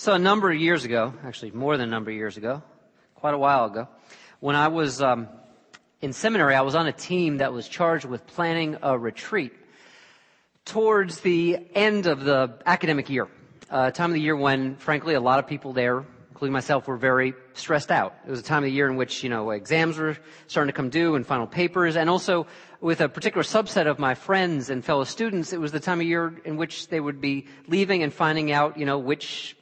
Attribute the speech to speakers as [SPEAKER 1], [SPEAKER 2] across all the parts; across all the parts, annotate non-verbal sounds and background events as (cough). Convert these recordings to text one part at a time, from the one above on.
[SPEAKER 1] So a number of years ago, actually more than a number of years ago, quite a while ago, when I was um, in seminary, I was on a team that was charged with planning a retreat towards the end of the academic year, a time of the year when, frankly, a lot of people there, including myself, were very stressed out. It was a time of the year in which, you know, exams were starting to come due and final papers, and also with a particular subset of my friends and fellow students, it was the time of year in which they would be leaving and finding out, you know, which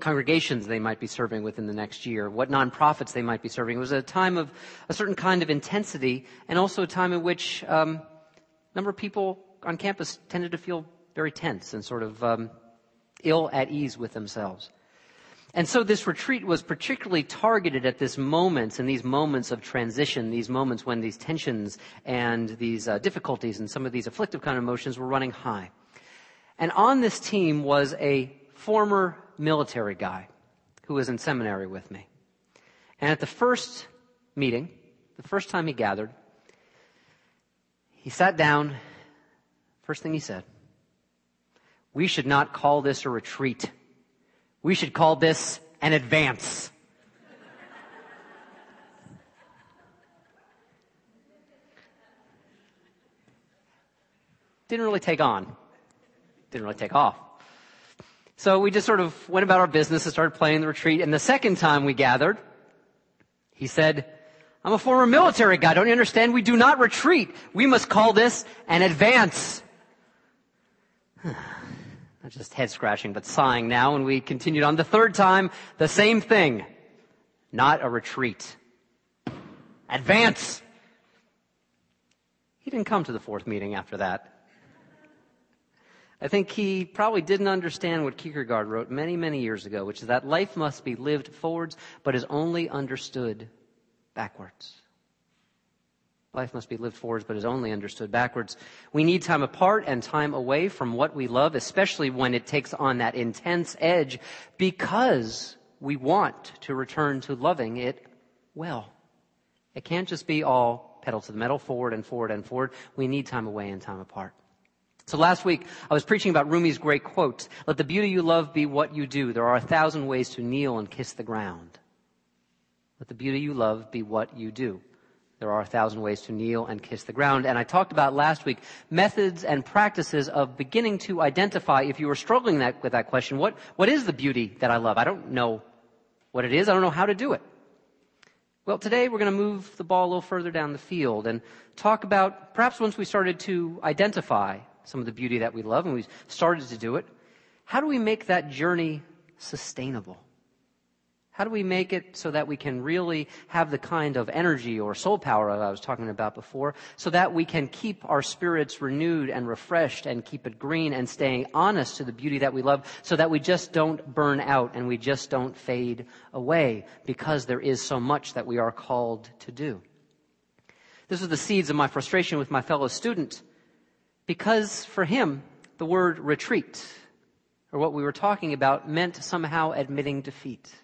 [SPEAKER 1] congregations they might be serving within the next year, what nonprofits they might be serving. It was a time of a certain kind of intensity and also a time in which um, a number of people on campus tended to feel very tense and sort of um, ill at ease with themselves. And so this retreat was particularly targeted at this moments and these moments of transition, these moments when these tensions and these uh, difficulties and some of these afflictive kind of emotions were running high. And on this team was a former military guy who was in seminary with me. And at the first meeting, the first time he gathered, he sat down. First thing he said, we should not call this a retreat. We should call this an advance. Didn't really take on. Didn't really take off. So we just sort of went about our business and started planning the retreat. And the second time we gathered, he said, I'm a former military guy. Don't you understand? We do not retreat. We must call this an advance. (sighs) Not just head scratching, but sighing now. And we continued on the third time, the same thing. Not a retreat. Advance. He didn't come to the fourth meeting after that. I think he probably didn't understand what Kierkegaard wrote many, many years ago, which is that life must be lived forwards, but is only understood backwards. Life must be lived forwards, but is only understood backwards. We need time apart and time away from what we love, especially when it takes on that intense edge, because we want to return to loving it well. It can't just be all pedal to the metal, forward and forward and forward. We need time away and time apart. So last week, I was preaching about Rumi's great quote, let the beauty you love be what you do. There are a thousand ways to kneel and kiss the ground. Let the beauty you love be what you do. There are a thousand ways to kneel and kiss the ground. And I talked about last week methods and practices of beginning to identify if you were struggling that, with that question, what, what is the beauty that I love? I don't know what it is. I don't know how to do it. Well, today we're going to move the ball a little further down the field and talk about perhaps once we started to identify some of the beauty that we love, and we started to do it. How do we make that journey sustainable? How do we make it so that we can really have the kind of energy or soul power that I was talking about before, so that we can keep our spirits renewed and refreshed and keep it green and staying honest to the beauty that we love, so that we just don't burn out and we just don't fade away because there is so much that we are called to do. This was the seeds of my frustration with my fellow student because for him, the word retreat, or what we were talking about, meant somehow admitting defeat.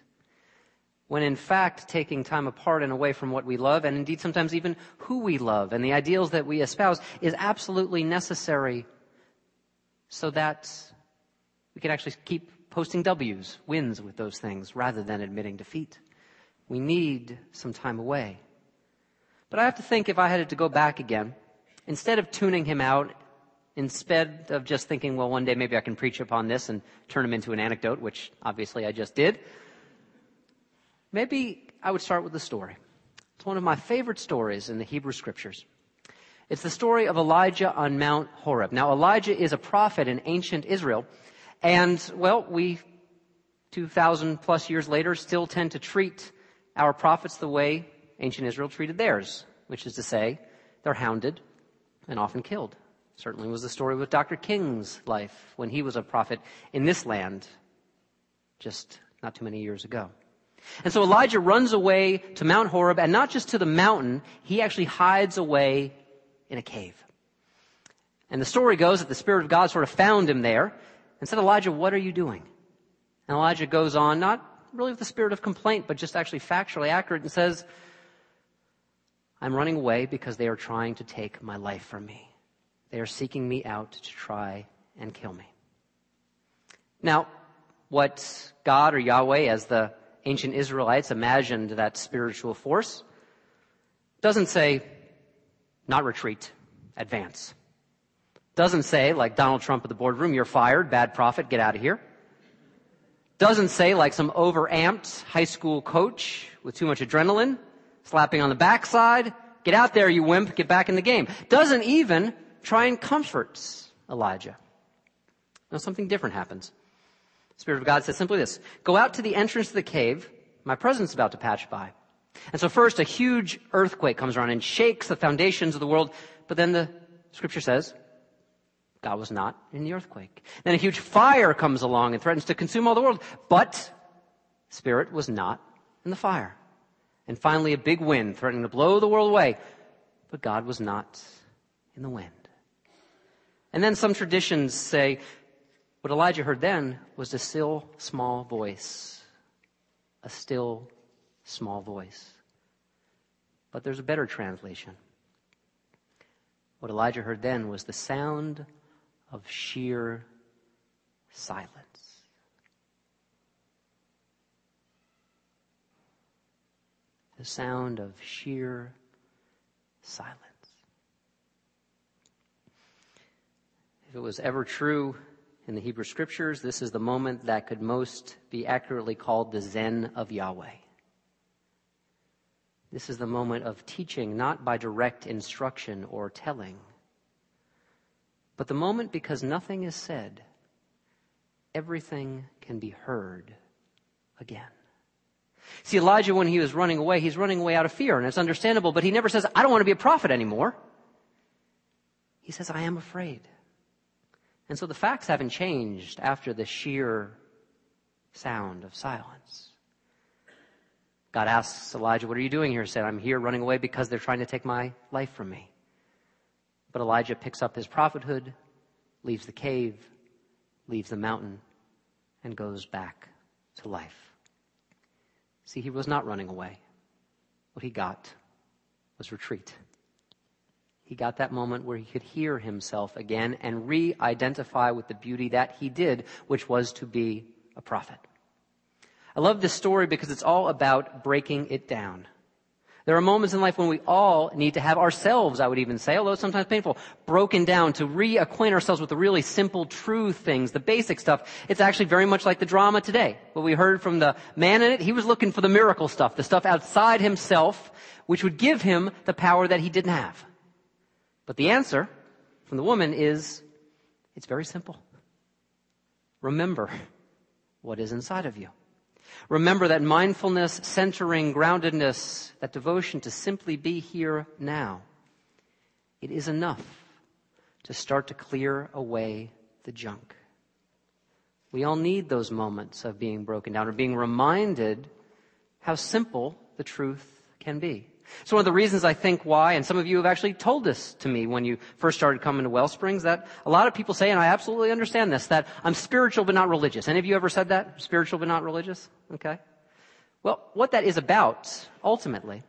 [SPEAKER 1] When in fact, taking time apart and away from what we love, and indeed sometimes even who we love and the ideals that we espouse, is absolutely necessary so that we can actually keep posting W's, wins with those things, rather than admitting defeat. We need some time away. But I have to think if I had to go back again, instead of tuning him out instead of just thinking, well, one day maybe I can preach upon this and turn them into an anecdote, which obviously I just did, maybe I would start with a story. It's one of my favorite stories in the Hebrew scriptures. It's the story of Elijah on Mount Horeb. Now, Elijah is a prophet in ancient Israel, and, well, we, 2,000 plus years later, still tend to treat our prophets the way ancient Israel treated theirs, which is to say, they're hounded and often killed. Certainly was the story with Dr. King's life when he was a prophet in this land just not too many years ago. And so Elijah runs away to Mount Horeb and not just to the mountain, he actually hides away in a cave. And the story goes that the Spirit of God sort of found him there and said, Elijah, what are you doing? And Elijah goes on, not really with the spirit of complaint, but just actually factually accurate and says, I'm running away because they are trying to take my life from me. They are seeking me out to try and kill me. Now, what God or Yahweh, as the ancient Israelites imagined that spiritual force, doesn't say, not retreat, advance. Doesn't say, like Donald Trump at the boardroom, you're fired, bad prophet, get out of here. Doesn't say, like some overamped high school coach with too much adrenaline, slapping on the backside, get out there, you wimp, get back in the game. Doesn't even try and comfort Elijah. Now something different happens. The Spirit of God says simply this, go out to the entrance of the cave, my presence is about to pass by. And so first a huge earthquake comes around and shakes the foundations of the world, but then the scripture says, God was not in the earthquake. Then a huge fire comes along and threatens to consume all the world, but Spirit was not in the fire. And finally a big wind threatening to blow the world away, but God was not in the wind. And then some traditions say what Elijah heard then was a still small voice. A still small voice. But there's a better translation. What Elijah heard then was the sound of sheer silence. The sound of sheer silence. If it was ever true in the Hebrew scriptures, this is the moment that could most be accurately called the Zen of Yahweh. This is the moment of teaching, not by direct instruction or telling, but the moment because nothing is said, everything can be heard again. See, Elijah, when he was running away, he's running away out of fear, and it's understandable, but he never says, I don't want to be a prophet anymore. He says, I am afraid. And so the facts haven't changed after the sheer sound of silence. God asks Elijah, What are you doing here? He said, I'm here running away because they're trying to take my life from me. But Elijah picks up his prophethood, leaves the cave, leaves the mountain, and goes back to life. See, he was not running away. What he got was retreat. He got that moment where he could hear himself again and re identify with the beauty that he did, which was to be a prophet. I love this story because it's all about breaking it down. There are moments in life when we all need to have ourselves, I would even say, although sometimes painful, broken down to reacquaint ourselves with the really simple, true things, the basic stuff. It's actually very much like the drama today. What we heard from the man in it, he was looking for the miracle stuff, the stuff outside himself, which would give him the power that he didn't have. But the answer from the woman is, it's very simple. Remember what is inside of you. Remember that mindfulness, centering, groundedness, that devotion to simply be here now. It is enough to start to clear away the junk. We all need those moments of being broken down or being reminded how simple the truth can be. It's one of the reasons I think why, and some of you have actually told this to me when you first started coming to Wellsprings, that a lot of people say, and I absolutely understand this, that I'm spiritual but not religious. Any of you ever said that? Spiritual but not religious? Okay. Well, what that is about, ultimately,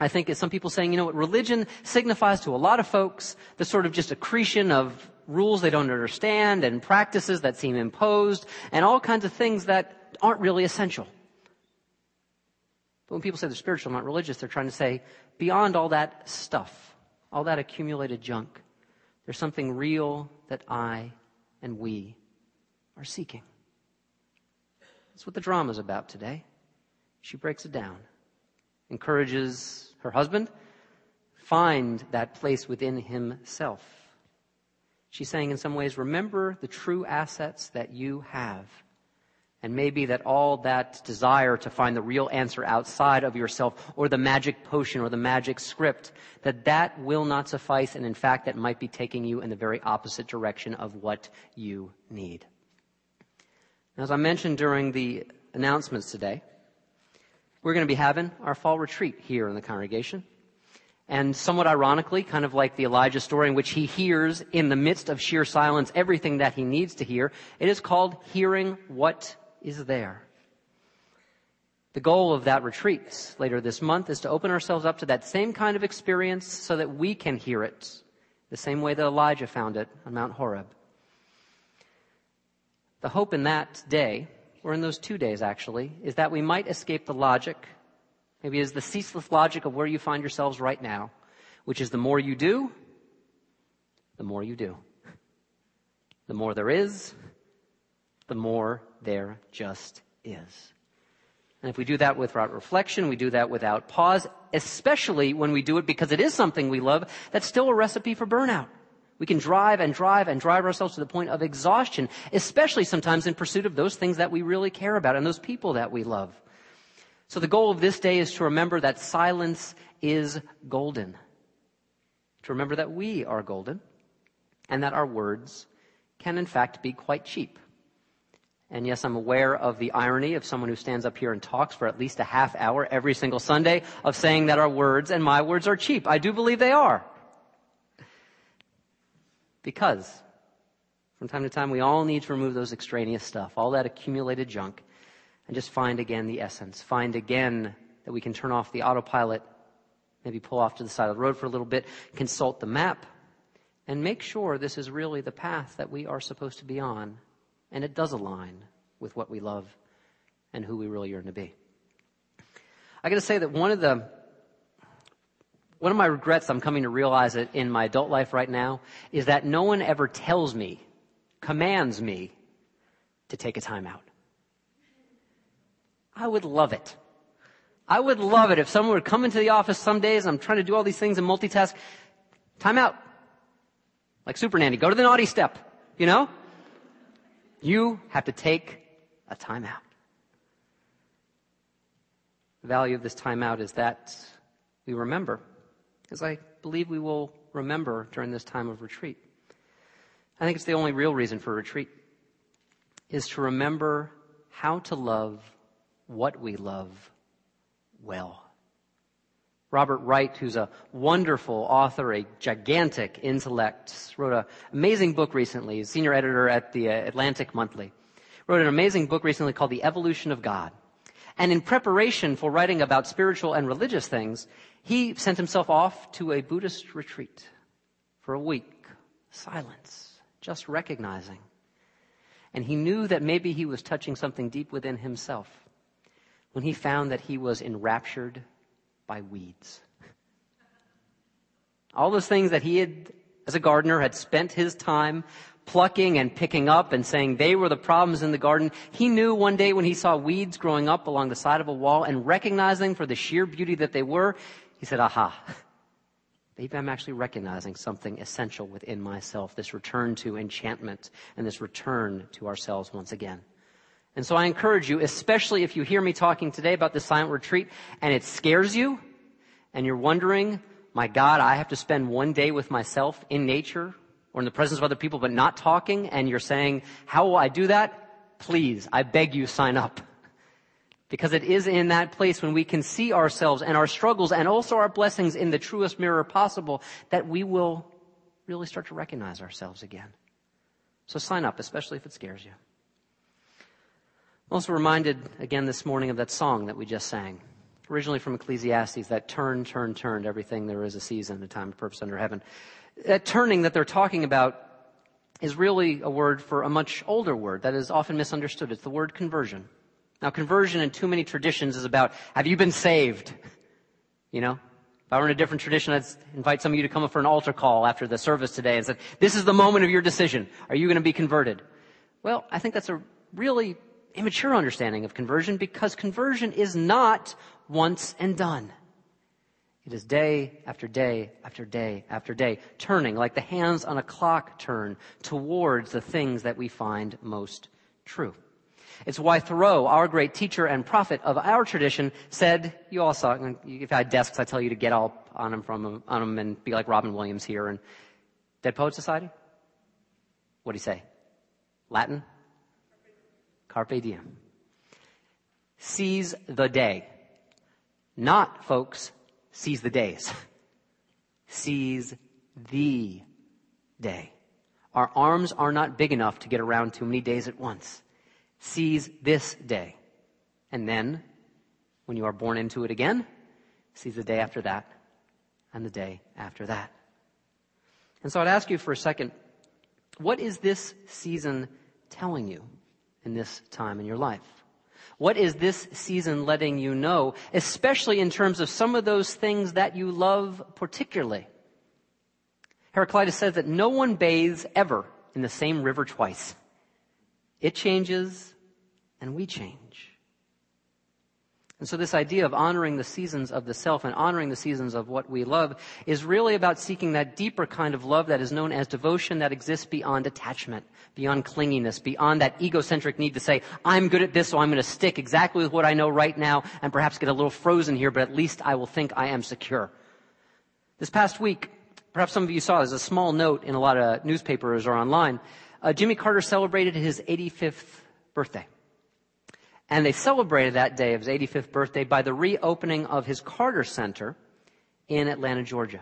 [SPEAKER 1] I think is some people saying, you know what, religion signifies to a lot of folks the sort of just accretion of rules they don't understand and practices that seem imposed and all kinds of things that aren't really essential. When people say they're spiritual, not religious, they're trying to say, beyond all that stuff, all that accumulated junk, there's something real that I and we are seeking. That's what the drama is about today. She breaks it down, encourages her husband, find that place within himself. She's saying in some ways, remember the true assets that you have and maybe that all that desire to find the real answer outside of yourself or the magic potion or the magic script, that that will not suffice and in fact that might be taking you in the very opposite direction of what you need. As I mentioned during the announcements today, we're going to be having our fall retreat here in the congregation. And somewhat ironically, kind of like the Elijah story in which he hears in the midst of sheer silence everything that he needs to hear, it is called hearing what is there. The goal of that retreat later this month is to open ourselves up to that same kind of experience so that we can hear it the same way that Elijah found it on Mount Horeb. The hope in that day or in those two days actually, is that we might escape the logic, maybe is the ceaseless logic of where you find yourselves right now, which is the more you do, the more you do. The more there is, the more there just is. And if we do that without reflection, we do that without pause, especially when we do it because it is something we love, that's still a recipe for burnout. We can drive and drive and drive ourselves to the point of exhaustion, especially sometimes in pursuit of those things that we really care about and those people that we love. So the goal of this day is to remember that silence is golden. To remember that we are golden and that our words can in fact be quite cheap. And yes, I'm aware of the irony of someone who stands up here and talks for at least a half hour every single Sunday of saying that our words and my words are cheap. I do believe they are. Because from time to time we all need to remove those extraneous stuff, all that accumulated junk, and just find again the essence. Find again that we can turn off the autopilot, maybe pull off to the side of the road for a little bit, consult the map, and make sure this is really the path that we are supposed to be on and it does align with what we love and who we really yearn to be. I gotta say that one of the, one of my regrets, I'm coming to realize it in my adult life right now, is that no one ever tells me, commands me to take a time out. I would love it. I would love it if someone would come into the office some days I'm trying to do all these things and multitask. Time out. Like super nanny. Go to the naughty step. You know? You have to take a timeout. The value of this timeout is that we remember, as I believe we will remember during this time of retreat. I think it's the only real reason for retreat is to remember how to love what we love well. Robert Wright, who's a wonderful author, a gigantic intellect, wrote an amazing book recently. He's senior editor at the uh, Atlantic Monthly. Wrote an amazing book recently called The Evolution of God. And in preparation for writing about spiritual and religious things, he sent himself off to a Buddhist retreat for a week. Silence. Just recognizing. And he knew that maybe he was touching something deep within himself when he found that he was enraptured by weeds. All those things that he had, as a gardener, had spent his time plucking and picking up and saying they were the problems in the garden. He knew one day when he saw weeds growing up along the side of a wall and recognizing for the sheer beauty that they were, he said, aha, maybe I'm actually recognizing something essential within myself, this return to enchantment and this return to ourselves once again. And so I encourage you, especially if you hear me talking today about the silent retreat and it scares you and you're wondering, my God, I have to spend one day with myself in nature or in the presence of other people but not talking and you're saying, how will I do that? Please, I beg you sign up. Because it is in that place when we can see ourselves and our struggles and also our blessings in the truest mirror possible that we will really start to recognize ourselves again. So sign up, especially if it scares you. I'm also reminded again this morning of that song that we just sang, originally from Ecclesiastes, that turn, turn, turn, everything there is a season, a time of purpose under heaven. That turning that they're talking about is really a word for a much older word that is often misunderstood. It's the word conversion. Now, conversion in too many traditions is about, have you been saved? You know? If I were in a different tradition, I'd invite some of you to come up for an altar call after the service today and say, this is the moment of your decision. Are you going to be converted? Well, I think that's a really immature understanding of conversion because conversion is not once and done. It is day after day after day after day, turning like the hands on a clock turn towards the things that we find most true. It's why Thoreau, our great teacher and prophet of our tradition, said, you all saw if I had desks, I tell you to get all on them from on them and be like Robin Williams here and Dead Poet Society? What do you say? Latin? Carpe diem. Seize the day. Not, folks, seize the days. (laughs) Seize the day. Our arms are not big enough to get around too many days at once. Seize this day. And then, when you are born into it again, seize the day after that and the day after that. And so I'd ask you for a second, what is this season telling you? In this time in your life? What is this season letting you know, especially in terms of some of those things that you love particularly? Heraclitus says that no one bathes ever in the same river twice. It changes and we change. And so this idea of honoring the seasons of the self and honoring the seasons of what we love is really about seeking that deeper kind of love that is known as devotion that exists beyond attachment, beyond clinginess, beyond that egocentric need to say, I'm good at this, so I'm going to stick exactly with what I know right now and perhaps get a little frozen here, but at least I will think I am secure. This past week, perhaps some of you saw, there's a small note in a lot of newspapers or online. Uh, Jimmy Carter celebrated his 85th birthday. And they celebrated that day of his 85th birthday by the reopening of his Carter Center in Atlanta, Georgia.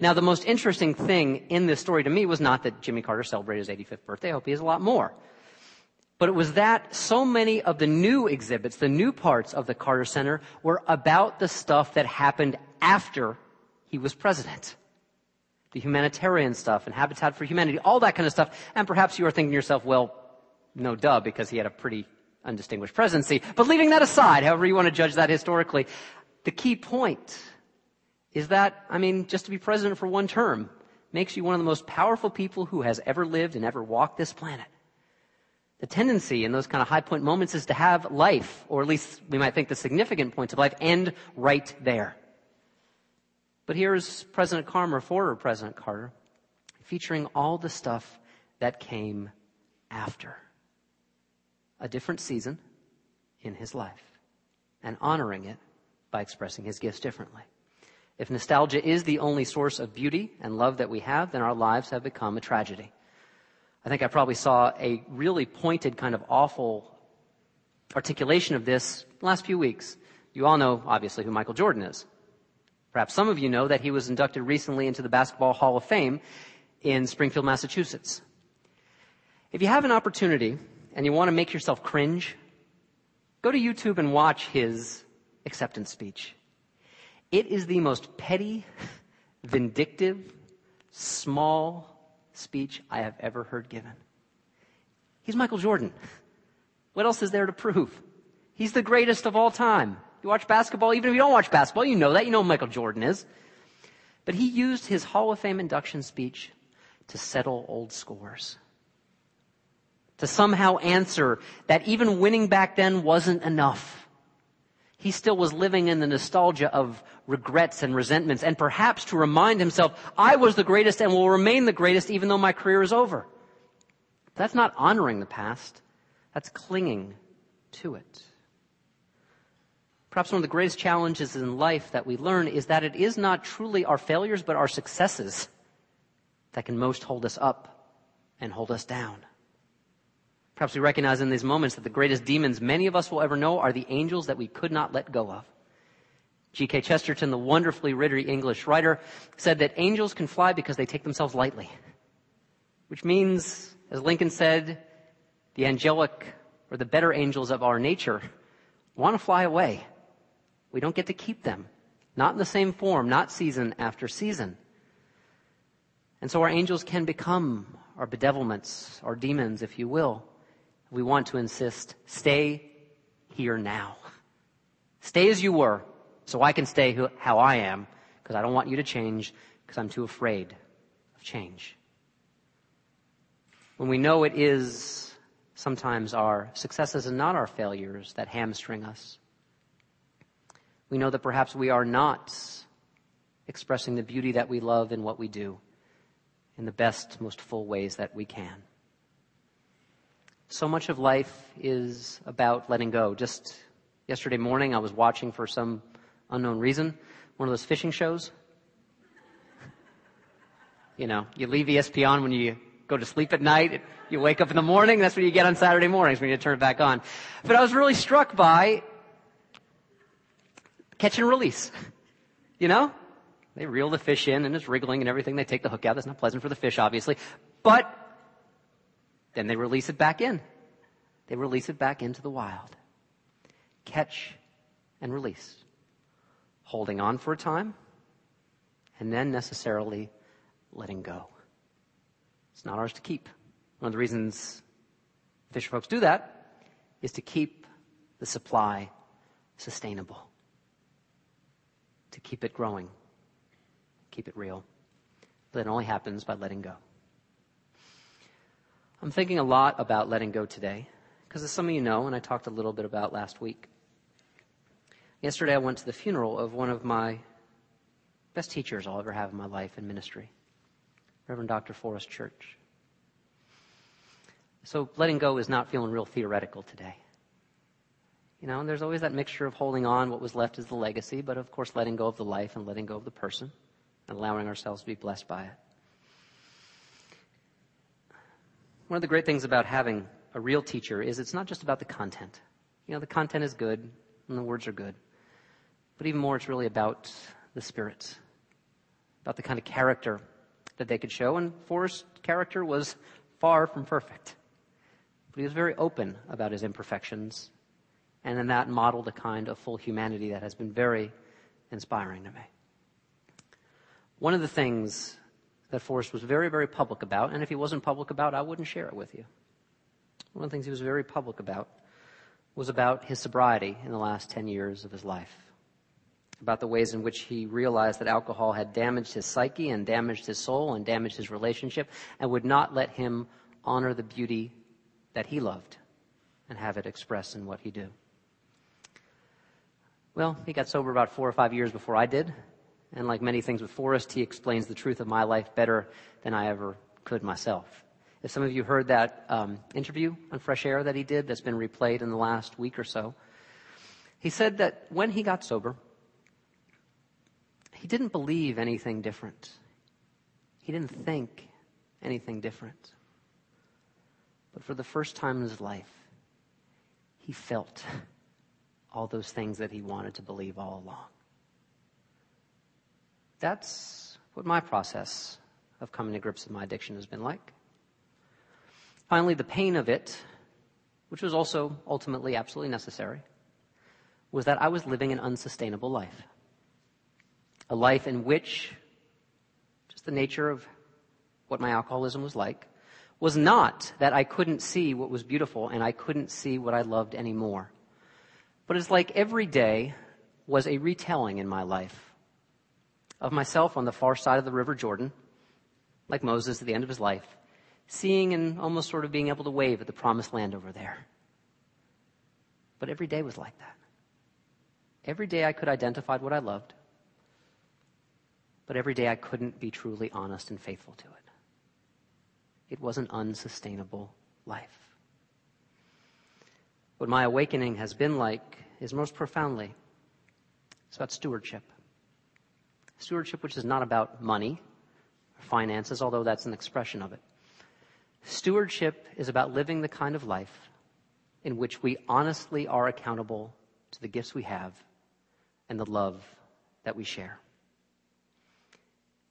[SPEAKER 1] Now, the most interesting thing in this story to me was not that Jimmy Carter celebrated his 85th birthday. I hope he has a lot more. But it was that so many of the new exhibits, the new parts of the Carter Center, were about the stuff that happened after he was president. The humanitarian stuff and Habitat for Humanity, all that kind of stuff. And perhaps you are thinking to yourself, well, no duh, because he had a pretty undistinguished presidency. But leaving that aside, however you want to judge that historically, the key point is that, I mean, just to be president for one term makes you one of the most powerful people who has ever lived and ever walked this planet. The tendency in those kind of high point moments is to have life, or at least we might think the significant points of life, end right there. But here's President Carter, former President Carter, featuring all the stuff that came after a different season in his life and honoring it by expressing his gifts differently. If nostalgia is the only source of beauty and love that we have, then our lives have become a tragedy. I think I probably saw a really pointed, kind of awful articulation of this last few weeks. You all know, obviously, who Michael Jordan is. Perhaps some of you know that he was inducted recently into the Basketball Hall of Fame in Springfield, Massachusetts. If you have an opportunity and you want to make yourself cringe, go to YouTube and watch his acceptance speech. It is the most petty, (laughs) vindictive, small speech I have ever heard given. He's Michael Jordan. What else is there to prove? He's the greatest of all time. You watch basketball, even if you don't watch basketball, you know that. You know Michael Jordan is. But he used his Hall of Fame induction speech to settle old scores to somehow answer that even winning back then wasn't enough. He still was living in the nostalgia of regrets and resentments and perhaps to remind himself, I was the greatest and will remain the greatest even though my career is over. That's not honoring the past. That's clinging to it. Perhaps one of the greatest challenges in life that we learn is that it is not truly our failures, but our successes that can most hold us up and hold us down. Perhaps we recognize in these moments that the greatest demons many of us will ever know are the angels that we could not let go of. G.K. Chesterton, the wonderfully witty English writer, said that angels can fly because they take themselves lightly. Which means, as Lincoln said, the angelic or the better angels of our nature want to fly away. We don't get to keep them. Not in the same form, not season after season. And so our angels can become our bedevilments, our demons, if you will we want to insist stay here now. Stay as you were so I can stay how I am because I don't want you to change because I'm too afraid of change. When we know it is sometimes our successes and not our failures that hamstring us, we know that perhaps we are not expressing the beauty that we love in what we do in the best, most full ways that we can. So much of life is about letting go. Just yesterday morning, I was watching for some unknown reason one of those fishing shows. You know, you leave ESPN on when you go to sleep at night. You wake up in the morning. That's what you get on Saturday mornings when you turn it back on. But I was really struck by catch and release. You know, they reel the fish in and it's wriggling and everything. They take the hook out. That's not pleasant for the fish, obviously. But then they release it back in. They release it back into the wild. Catch and release. Holding on for a time and then necessarily letting go. It's not ours to keep. One of the reasons Fisher folks do that is to keep the supply sustainable, to keep it growing, keep it real. But it only happens by letting go. I'm thinking a lot about letting go today, because as some of you know, and I talked a little bit about last week, yesterday I went to the funeral of one of my best teachers I'll ever have in my life in ministry, Reverend Dr. Forrest Church. So letting go is not feeling real theoretical today. You know, and there's always that mixture of holding on, what was left is the legacy, but of course letting go of the life and letting go of the person and allowing ourselves to be blessed by it. One of the great things about having a real teacher is it's not just about the content. You know, the content is good and the words are good. But even more, it's really about the spirit, about the kind of character that they could show. And Forrest's character was far from perfect. But he was very open about his imperfections, and in that modeled a kind of full humanity that has been very inspiring to me. One of the things that Forrest was very, very public about, and if he wasn't public about, I wouldn't share it with you. One of the things he was very public about was about his sobriety in the last 10 years of his life. About the ways in which he realized that alcohol had damaged his psyche and damaged his soul and damaged his relationship and would not let him honor the beauty that he loved and have it expressed in what he did. Well, he got sober about four or five years before I did. And like many things with Forrest, he explains the truth of my life better than I ever could myself. If some of you heard that um, interview on Fresh Air that he did that's been replayed in the last week or so, he said that when he got sober, he didn't believe anything different. He didn't think anything different. But for the first time in his life, he felt all those things that he wanted to believe all along. That's what my process of coming to grips with my addiction has been like. Finally, the pain of it, which was also ultimately absolutely necessary, was that I was living an unsustainable life. A life in which, just the nature of what my alcoholism was like, was not that I couldn't see what was beautiful and I couldn't see what I loved anymore. But it's like every day was a retelling in my life of myself on the far side of the River Jordan, like Moses at the end of his life, seeing and almost sort of being able to wave at the promised land over there. But every day was like that. Every day I could identify what I loved, but every day I couldn't be truly honest and faithful to it. It was an unsustainable life. What my awakening has been like is most profoundly it's about stewardship. Stewardship, which is not about money or finances, although that's an expression of it. Stewardship is about living the kind of life in which we honestly are accountable to the gifts we have and the love that we share.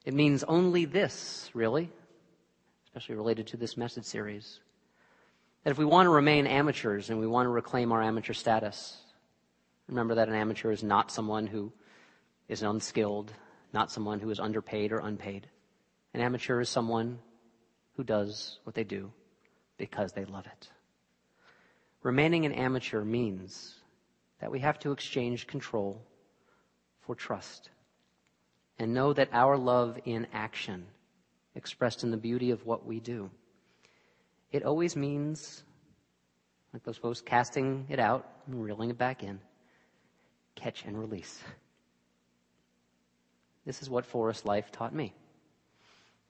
[SPEAKER 1] It means only this, really, especially related to this message series. That if we want to remain amateurs and we want to reclaim our amateur status, remember that an amateur is not someone who is unskilled, not someone who is underpaid or unpaid. An amateur is someone who does what they do because they love it. Remaining an amateur means that we have to exchange control for trust and know that our love in action expressed in the beauty of what we do. It always means, like those folks, casting it out and reeling it back in. Catch and release. This is what Forrest life taught me.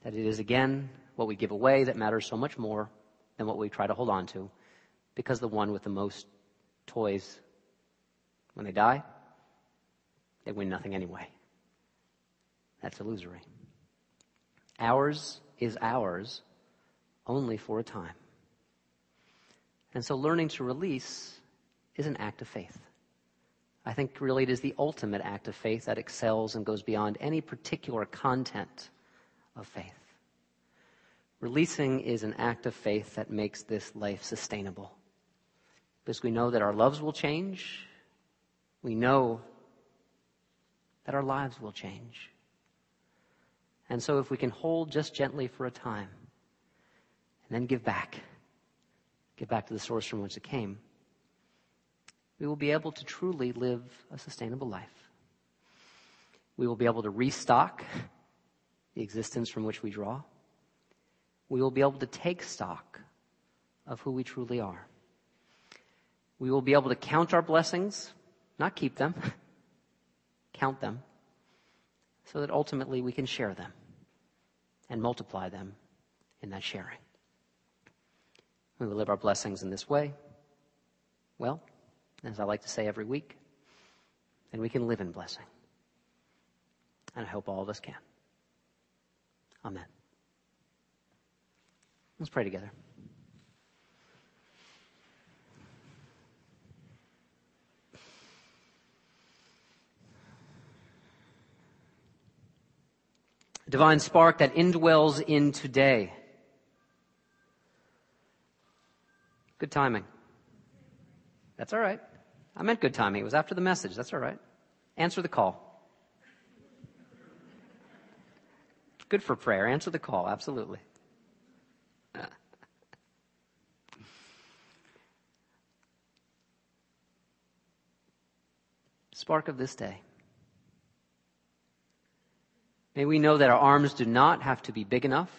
[SPEAKER 1] That it is again what we give away that matters so much more than what we try to hold on to. Because the one with the most toys, when they die, they win nothing anyway. That's illusory. Ours is ours only for a time. And so learning to release is an act of faith. I think really it is the ultimate act of faith that excels and goes beyond any particular content of faith. Releasing is an act of faith that makes this life sustainable. Because we know that our loves will change. We know that our lives will change. And so, if we can hold just gently for a time and then give back, get back to the source from which it came, we will be able to truly live a sustainable life. We will be able to restock the existence from which we draw. We will be able to take stock of who we truly are. We will be able to count our blessings, not keep them, (laughs) count them, so that ultimately we can share them and multiply them in that sharing. We will live our blessings in this way. Well, as I like to say every week, then we can live in blessing. And I hope all of us can. Amen. Let's pray together. divine spark that indwells in today. Good timing. That's all right. I meant good timing. It was after the message. That's all right. Answer the call. Good for prayer. Answer the call. Absolutely. (laughs) Spark of this day. May we know that our arms do not have to be big enough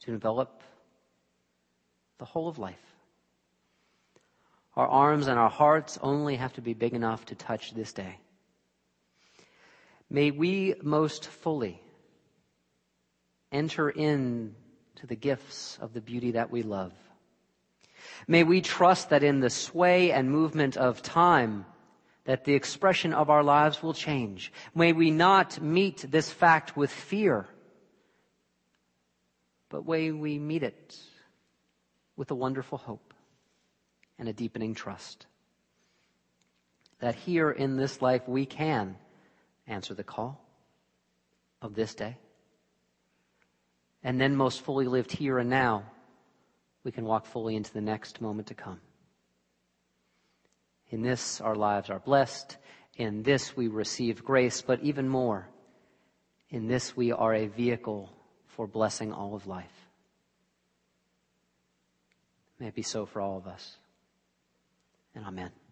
[SPEAKER 1] to envelop the whole of life. Our arms and our hearts only have to be big enough to touch this day. May we most fully enter in to the gifts of the beauty that we love. May we trust that in the sway and movement of time, that the expression of our lives will change. May we not meet this fact with fear, but may we meet it with a wonderful hope and a deepening trust. That here in this life we can answer the call of this day. And then most fully lived here and now, we can walk fully into the next moment to come. In this, our lives are blessed. In this, we receive grace, but even more, in this, we are a vehicle for blessing all of life. May it be so for all of us. And amen.